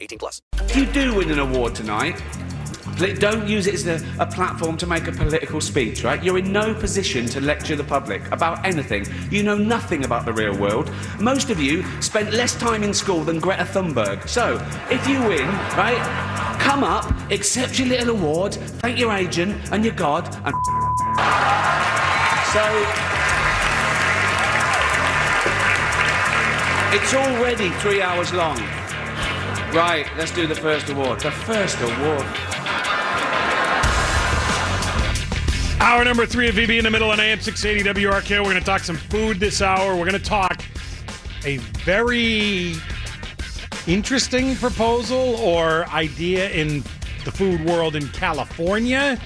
18 plus. If you do win an award tonight, don't use it as a, a, platform to make a political speech, right? You're in no position to lecture the public about anything. You know nothing about the real world. Most of you spent less time in school than Greta Thunberg. So, if you win, right, come up, accept your little award, thank your agent and your God, and so it's already three hours long. Right, let's do the first award. The first award. Hour number three of VB in the middle on AM 680 WRK. We're going to talk some food this hour. We're going to talk a very interesting proposal or idea in the food world in California.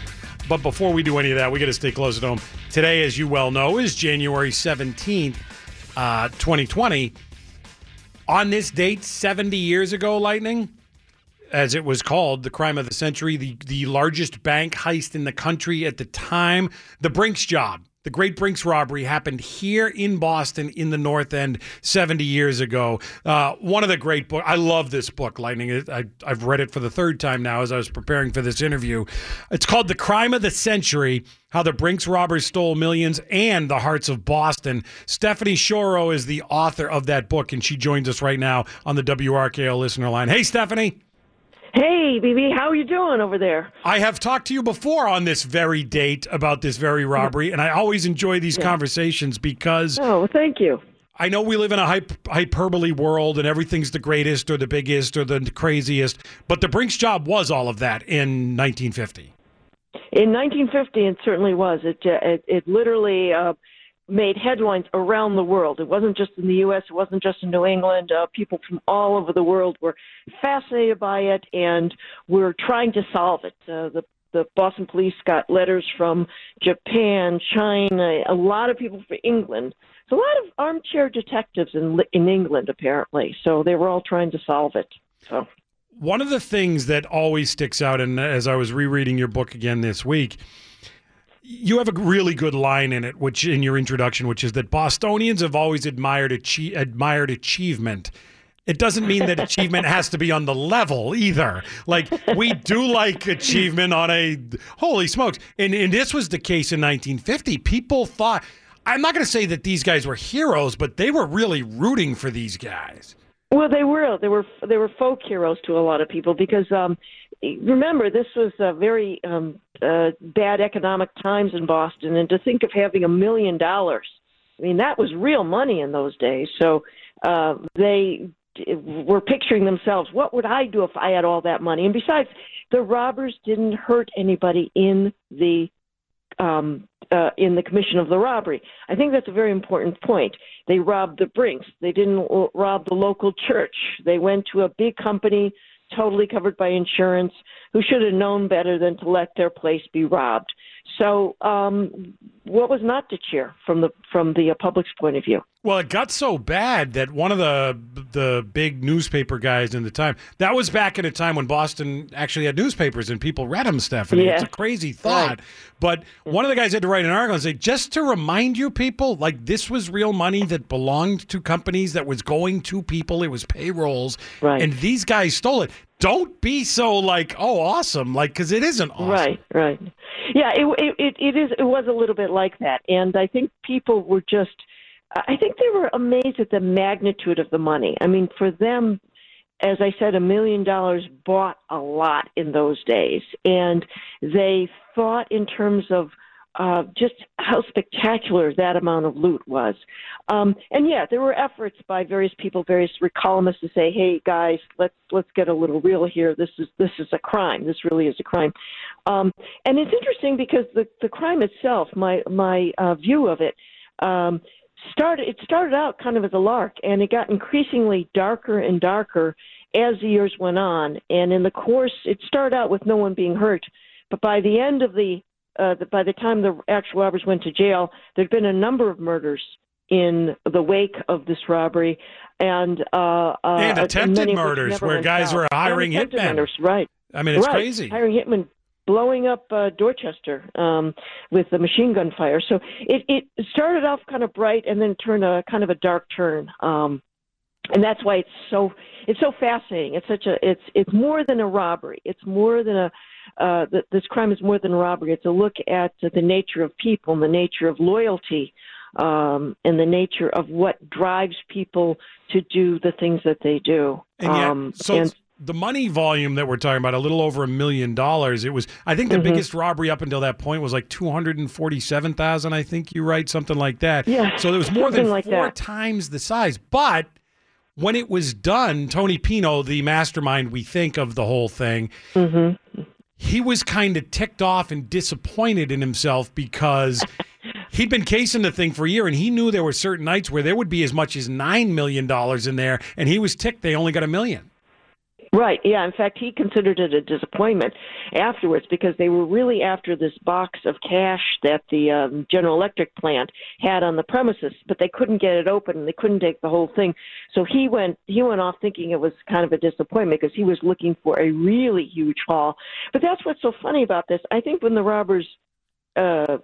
But before we do any of that, we got to stay close at home. Today, as you well know, is January 17th, uh, 2020. On this date, 70 years ago, Lightning, as it was called, the crime of the century, the, the largest bank heist in the country at the time, the Brinks job the Great Brinks robbery happened here in Boston in the North End 70 years ago. Uh, one of the great books. I love this book, Lightning. I, I've read it for the third time now as I was preparing for this interview. It's called The Crime of the Century How the Brinks Robbers Stole Millions and the Hearts of Boston. Stephanie Schorow is the author of that book, and she joins us right now on the WRKO listener line. Hey, Stephanie. Hey, BB, how are you doing over there? I have talked to you before on this very date about this very robbery, and I always enjoy these yeah. conversations because. Oh, thank you. I know we live in a hyperbole world and everything's the greatest or the biggest or the craziest, but the Brinks job was all of that in 1950. In 1950, it certainly was. It it, it literally uh, made headlines around the world. It wasn't just in the U.S. It wasn't just in New England. Uh, people from all over the world were fascinated by it, and were trying to solve it. Uh, the the Boston police got letters from Japan, China, a lot of people from England. A lot of armchair detectives in in England apparently. So they were all trying to solve it. So one of the things that always sticks out, and as I was rereading your book again this week you have a really good line in it, which in your introduction, which is that Bostonians have always admired achie- admired achievement. It doesn't mean that achievement has to be on the level either. Like we do like achievement on a holy smokes, and and this was the case in 1950. People thought. I'm not going to say that these guys were heroes, but they were really rooting for these guys. Well, they were. They were. They were folk heroes to a lot of people because um, remember this was a very um, uh, bad economic times in Boston, and to think of having a million dollars, I mean that was real money in those days. So uh, they were picturing themselves, what would I do if I had all that money? And besides, the robbers didn't hurt anybody in the um, uh, in the commission of the robbery. I think that's a very important point. They robbed the Brinks. They didn't rob the local church. They went to a big company totally covered by insurance, who should have known better than to let their place be robbed. So, um, what was not to cheer from the from the uh, public's point of view? Well, it got so bad that one of the the big newspaper guys in the time that was back in a time when Boston actually had newspapers and people read them. Stephanie, yeah. it's a crazy thought. Right. But one of the guys had to write an article and say, just to remind you people, like this was real money that belonged to companies that was going to people. It was payrolls, right. and these guys stole it don't be so like oh awesome like because it isn't awesome. right right yeah it, it it is it was a little bit like that and i think people were just i think they were amazed at the magnitude of the money i mean for them as i said a million dollars bought a lot in those days and they thought in terms of uh, just how spectacular that amount of loot was. Um, and yeah, there were efforts by various people, various columnists to say, "Hey guys, let's let's get a little real here. This is this is a crime. This really is a crime." Um, and it's interesting because the the crime itself, my my uh, view of it. Um, started it started out kind of as a lark and it got increasingly darker and darker as the years went on. And in the course, it started out with no one being hurt, but by the end of the, uh, the by the time the actual robbers went to jail, there'd been a number of murders in the wake of this robbery, and uh, uh, And attempted of which murders where guys out. were hiring And hitmen. right? I mean, it's right. crazy. Hiring hitmen, blowing up uh, Dorchester um, with the machine gun fire. So it it started off kind of bright and then turned a kind of a dark turn. Um, and that's why it's so it's so fascinating. It's such a it's it's more than a robbery. It's more than a uh, th- this crime is more than a robbery. It's a look at the nature of people and the nature of loyalty um, and the nature of what drives people to do the things that they do. And yet, um, so and- the money volume that we're talking about, a little over a million dollars. It was, I think, the Mm-hmm. biggest robbery up until that point was like two hundred and forty-seven thousand. I think you write something like that. Yeah, So it was more than like four that. times the size. But when it was done, Tony Pino, the mastermind, we think of the whole thing. Mm-hmm. He was kind of ticked off and disappointed in himself because he'd been casing the thing for a year and he knew there were certain nights where there would be as much as nine million dollars in there, and he was ticked they only got a million. Right. Yeah. In fact, he considered it a disappointment afterwards because they were really after this box of cash that the um, General Electric plant had on the premises, but they couldn't get it open and they couldn't take the whole thing. So he went he went off thinking it was kind of a disappointment because he was looking for a really huge haul. But that's what's so funny about this. I think when the robbers uh,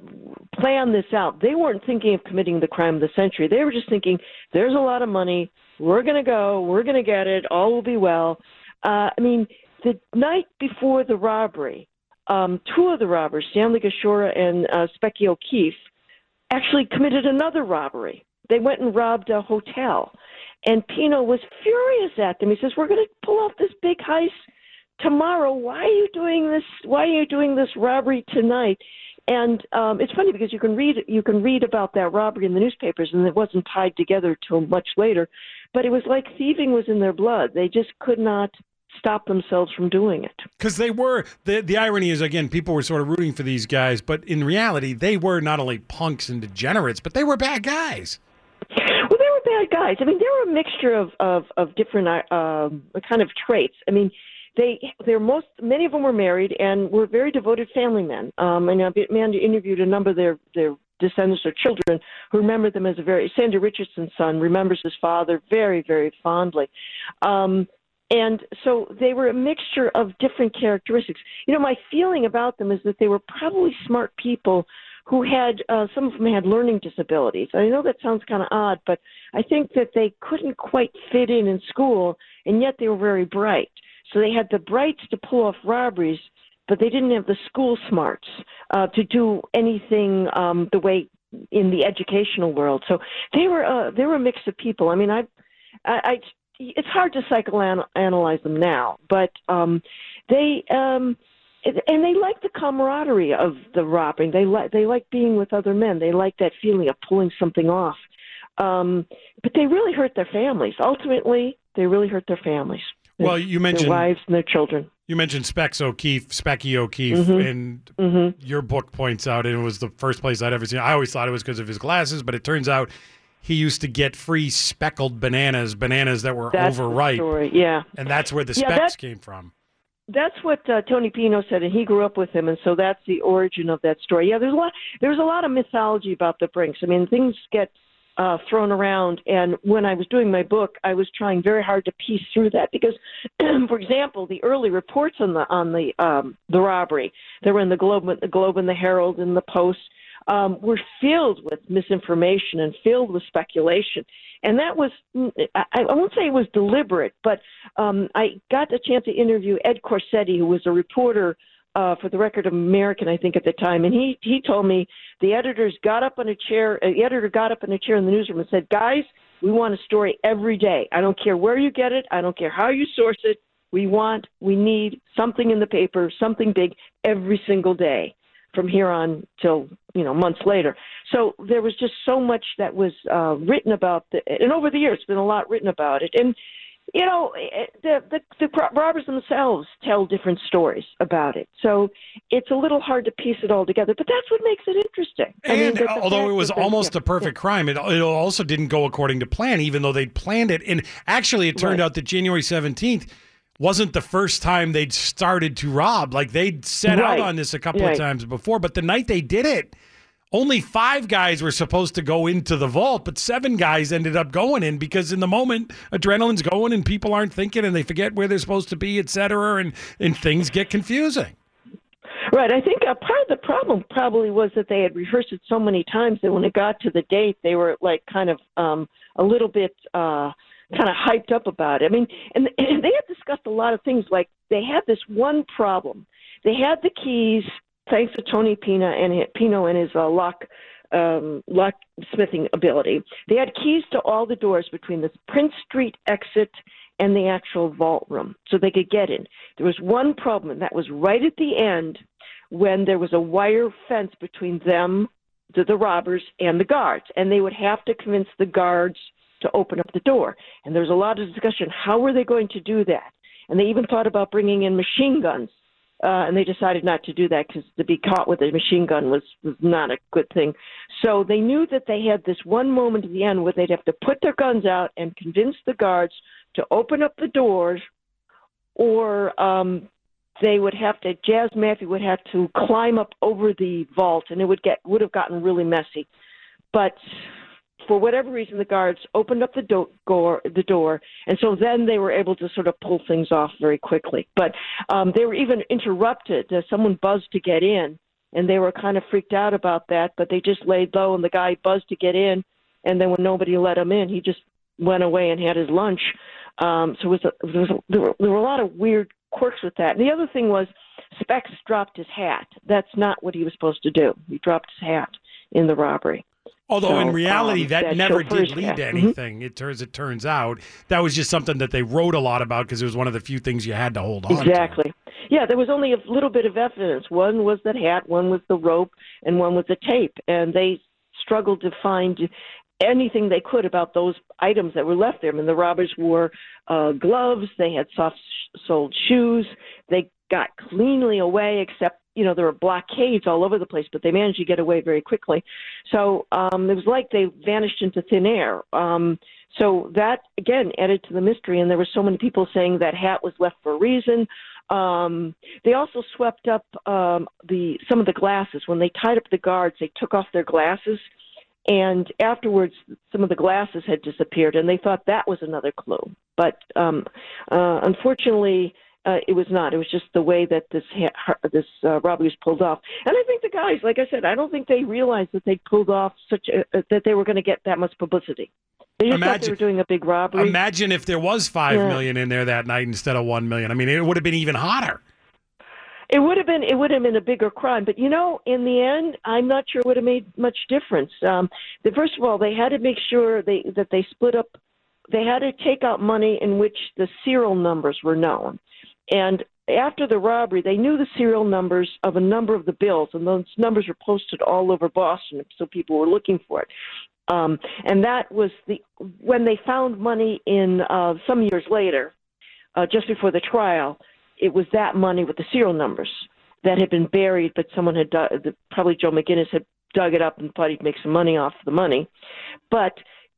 plan this out. They weren't thinking of committing the crime of the century. They were just thinking, there's a lot of money. We're going to go. We're going to get it. All will be well. Uh, I mean, the night before the robbery, um, two of the robbers, Stanley Gusciora and uh, Specky O'Keefe, actually committed another robbery. They went and robbed a hotel. And Pino was furious at them. He says, We're going to pull off this big heist tomorrow. Why are you doing this? Why are you doing this robbery tonight? And um, it's funny because you can read you can read about that robbery in the newspapers, and it wasn't tied together till much later. But it was like thieving was in their blood. They just could not stop themselves from doing it. Because they were the the irony is again, people were sort of rooting for these guys, but in reality, they were not only punks and degenerates, but they were bad guys. Well, they were bad guys. I mean, they were a mixture of of, of different uh, um, kind of traits. I mean, they they're most many of them were married and were very devoted family men. Um, and Amanda interviewed a number of their their descendants or children who remember them as a very Sandy Richardson's son remembers his father very very fondly. Um, and so they were a mixture of different characteristics. You know, my feeling about them is that they were probably smart people who had uh, some of them had learning disabilities. I know that sounds kind of odd, but I think that they couldn't quite fit in in school, and yet they were very bright. So they had the brights to pull off robberies, but they didn't have the school smarts uh, to do anything um, the way in the educational world. So they were uh, they were a mix of people. I mean, I, I, I it's hard to psychoanalyze them now, but um, they um, and they like the camaraderie of the robbing. They like they like being with other men. They like that feeling of pulling something off. Um, but they really hurt their families. Ultimately, they really hurt their families. Well, you mentioned their wives and their children. You mentioned Specs O'Keefe, Specky O'Keefe, Mhm. and Mhm. your book points out, and it was the first place I'd ever seen. I always thought it was because of his glasses, but it turns out he used to get free speckled bananas, bananas that were That's overripe. Yeah. and that's where the Yeah, specs that- came from. That's what uh, Tony Pino said, and he grew up with him, and so that's the origin of that story. Yeah, there's a lot. There's a lot of mythology about the Brinks. I mean, things get uh, thrown around, and when I was doing my book, I was trying very hard to piece through that because, for example, the early reports on the on the um, the robbery that were in the Globe, the Globe and the Herald and the Post um, were filled with misinformation and filled with speculation. And that was, I, won't say it was deliberate, but um, I got the chance to interview Ed Corsetti, who was a reporter uh, for the Record of American, I think, at the time. And he, he told me the editors got up on a chair, uh, the editor got up in a chair in the newsroom and said, Guys, we want a story every day. I don't care where you get it, I don't care how you source it. We want, we need something in the paper, something big every single day from here on till you know months later. So there was just so much that was uh, written about, the, and over the years, been a lot written about it. And you know, the, the the robbers themselves tell different stories about it, so it's a little hard to piece it all together. But that's what makes it interesting. I mean, And although it was almost yeah, a perfect crime, it, it also didn't go according to plan, even though they'd planned it. And actually, it turned Right. out that January 17th wasn't the first time they'd started to rob. Like they'd set Right. out on this a couple of times before, but the night they did it, only five guys were supposed to go into the vault, but seven guys ended up going in because in the moment, adrenaline's going and people aren't thinking and they forget where they're supposed to be, et cetera, and, and things get confusing. Right. I think uh, part of the problem probably was that they had rehearsed it so many times that when it got to the date, they were like kind of um, a little bit uh, kind of hyped up about it. I mean, and, and they had discussed a lot of things. Like they had this one problem. They had the keys, thanks to Tony Pina and his, Pino and his uh, lock um, locksmithing ability. They had keys to all the doors between the Prince Street exit and the actual vault room, so they could get in. There was one problem, and that was right at the end when there was a wire fence between them, the, the robbers, and the guards, and they would have to convince the guards to open up the door. And there was a lot of discussion: how were they going to do that? And they even thought about bringing in machine guns uh, and they decided not to do that because to be caught with a machine gun was was not a good thing. So they knew that they had this one moment at the end where they'd have to put their guns out and convince the guards to open up the doors, or um, they would have to. Jazz Maffie would have to climb up over the vault, and it would get would have gotten really messy. But for whatever reason, the guards opened up the, do- door, the door, and so then they were able to sort of pull things off very quickly. But um, they were even interrupted. Uh, someone buzzed to get in, and they were kind of freaked out about that. But they just laid low, and the guy buzzed to get in, and then when nobody let him in, he just went away and had his lunch. Um, so it was a, there, was a, there, were, there were a lot of weird quirks with that. And the other thing was Specs dropped his hat. That's not what he was supposed to do. He dropped his hat in the robbery. Although So, in reality, um, that, that never did lead to Mhm. anything. It turns it turns out that was just something that they wrote a lot about because it was one of the few things you had to hold on. to. Exactly. Yeah, there was only a little bit of evidence. One was that hat, one was the rope, and one was the tape. And they struggled to find anything they could about those items that were left there. I mean, the robbers wore uh, gloves, they had soft-soled shoes, they got cleanly away, except you know there were blockades all over the place, but they managed to get away very quickly. So um, it was like they vanished into thin air. Um, so that again added to the mystery, and there were so many people saying that hat was left for a reason. Um, they also swept up um, the some of the glasses when they tied up the guards. They took off their glasses, and afterwards, some of the glasses had disappeared, and they thought that was another clue. But um, uh, unfortunately, uh, it was not. It was just the way that this ha- this uh, robbery was pulled off. And I think the guys, like I said, I don't think they realized that they pulled off such a, that they were going to get that much publicity. They just thought Imagine- they were doing a big robbery. Imagine if there was five Yeah. million in there that night instead of one million. I mean, it would have been even hotter. It would have been it would have been a bigger crime, but you know, in the end, I'm not sure it would have made much difference. Um, the, first of all, they had to make sure they that they split up. They had to take out money in which the serial numbers were known, and after the robbery, they knew the serial numbers of a number of the bills, and those numbers were posted all over Boston, so people were looking for it. Um, and that was the when they found money in uh, some years later, uh, just before the trial it was that money with the serial numbers that had been buried, but someone had dug, probably Joe McGinnis had dug it up and thought he'd make some money off the money. But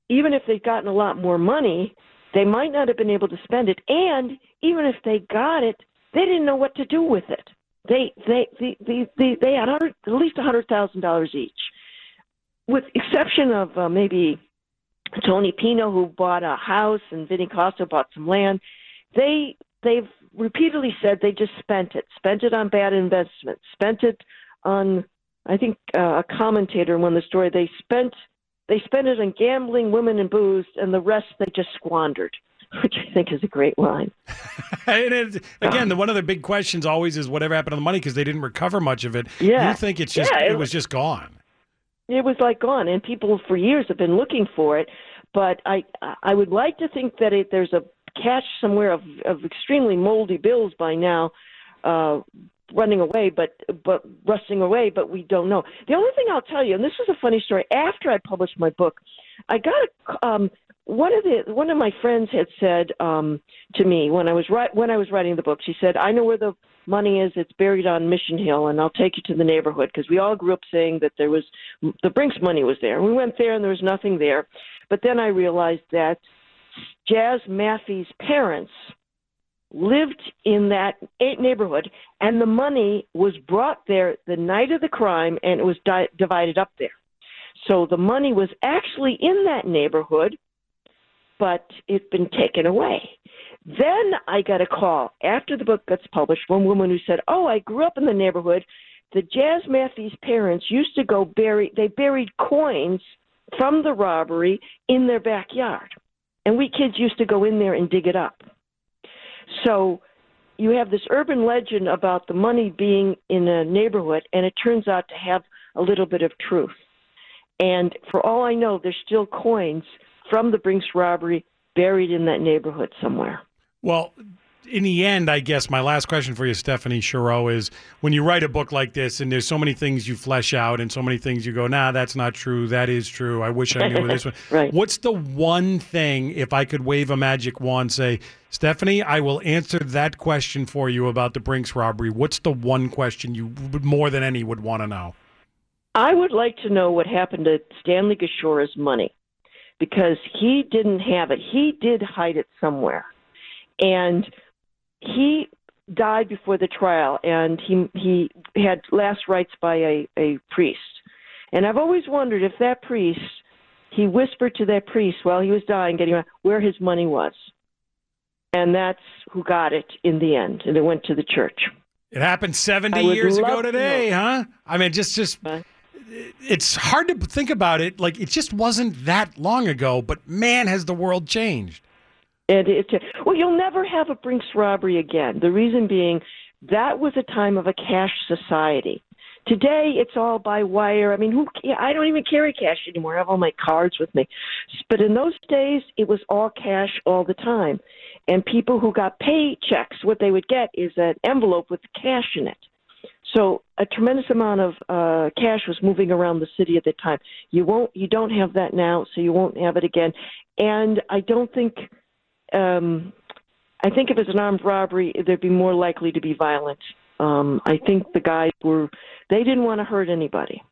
even if they'd gotten a lot more money, they might not have been able to spend it. And even if they got it, they didn't know what to do with it. They they they they, they, they had 100, at least a hundred thousand dollars each, with exception of uh, maybe Tony Pino who bought a house and Vinny Costa bought some land. They they've repeatedly said they just spent it, spent it on bad investments, spent it on. I think uh, a commentator in one of the story they spent they spent it on gambling, women, and booze, and the rest they just squandered, which I think is a great line. and it's, again, the one of the big questions always is whatever happened to the money because they didn't recover much of it. Yeah. You think it's just Yeah, it, it- was just gone. It was like gone, and people for years have been looking for it. But I I would like to think that it, there's a cache somewhere of, of extremely moldy bills by now, uh, running away, but but rusting away. But we don't know. The only thing I'll tell you, and this was a funny story. After I published my book, I got a, um, one of the one of my friends had said um, to me when I was ri- when I was writing the book. She said, "I know where the money is. It's buried on Mission Hill, and I'll take you to the neighborhood because we all grew up saying that there was the Brinks money was there. We went there and there was nothing there, but then I realized that Jazz Maffie's parents lived in that neighborhood, and the money was brought there the night of the crime, and it was di- divided up there. So the money was actually in that neighborhood, but it'd been taken away. Then I got a call after the book gets published. One woman who said, "Oh, I grew up in the neighborhood. The Jazz Maffie's parents used to go bury. They buried coins from the robbery in their backyard, and we kids used to go in there and dig it up." So you have this urban legend about the money being in a neighborhood, and it turns out to have a little bit of truth. And for all I know, there's still coins from the Brinks robbery buried in that neighborhood somewhere. Well, in the end, I guess my last question for you, Stephanie Schorow, is when you write a book like this and there's so many things you flesh out and so many things you go, nah, that's not true. That is true. I wish I knew this one. right. What's the one thing, if I could wave a magic wand, say, Stephanie, I will answer that question for you about the Brinks robbery. What's the one question you would more than any would want to know? I would like to know what happened to Stanley Gusciora's money because he didn't have it. He did hide it somewhere. And he died before the trial and he he had last rites by a, a priest. And I've always wondered if that priest he whispered to that priest while he was dying, getting around, where his money was. And that's who got it in the end. And it went to the church. It happened 70 years ago love to today, huh? I mean, just just Huh? it's hard to think about it. Like it just wasn't that long ago, but man, has the world changed. And it, well, you'll never have a Brinks robbery again. The reason being, that was a time of a cash society. Today, it's all by wire. I mean, who? I don't even carry cash anymore. I have all my cards with me. But in those days, it was all cash all the time. And people who got paychecks, what they would get is an envelope with cash in it. So a tremendous amount of uh, cash was moving around the city at the time. You won't, you don't have that now, so you won't have it again. And I don't think, um, I think if it's an armed robbery, there'd be more likely to be violent. Um, I think the guys were, they didn't want to hurt anybody.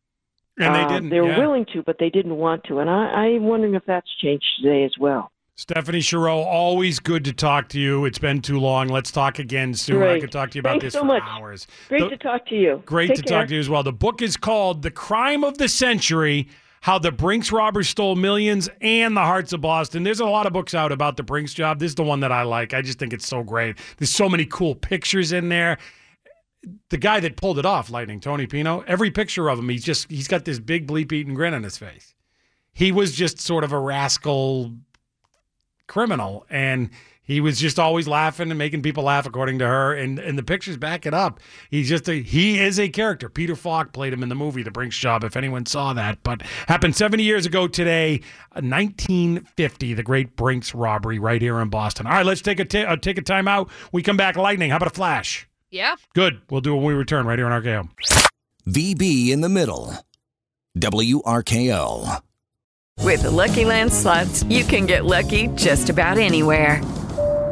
And they Uh, didn't. They were yeah. willing to, but they didn't want to. And I, I'm wondering if that's changed today as well. Stephanie Schorow, always good to talk to you. It's been too long. Let's talk again soon. I could talk to you about Thanks this so for much. hours. Great The- to talk to you. Great Take to care. talk to you as well. The book is called The Crime of the Century How the Brinks Robbers Stole Millions and the Hearts of Boston. There's a lot of books out about the Brinks job. This is the one that I like. I just think it's so great. There's so many cool pictures in there. The guy that pulled it off, Lightning, Tony Pino, every picture of him, he's just, he's got this big bleep eating grin on his face. He was just sort of a rascal criminal and he was just always laughing and making people laugh according to her. And and the pictures back it up. He's just a he is a character. Peter falk played him in the movie the brinks job if anyone saw that. But happened 70 years ago today uh, 1950 the great brinks robbery right here in boston. All right let's take a uh, take a time out. We come back lightning. How about a flash? Yeah. good. We'll do it when we return right here on rko VB in the middle. WRKO. With the Lucky Land slots, you can get lucky just about anywhere.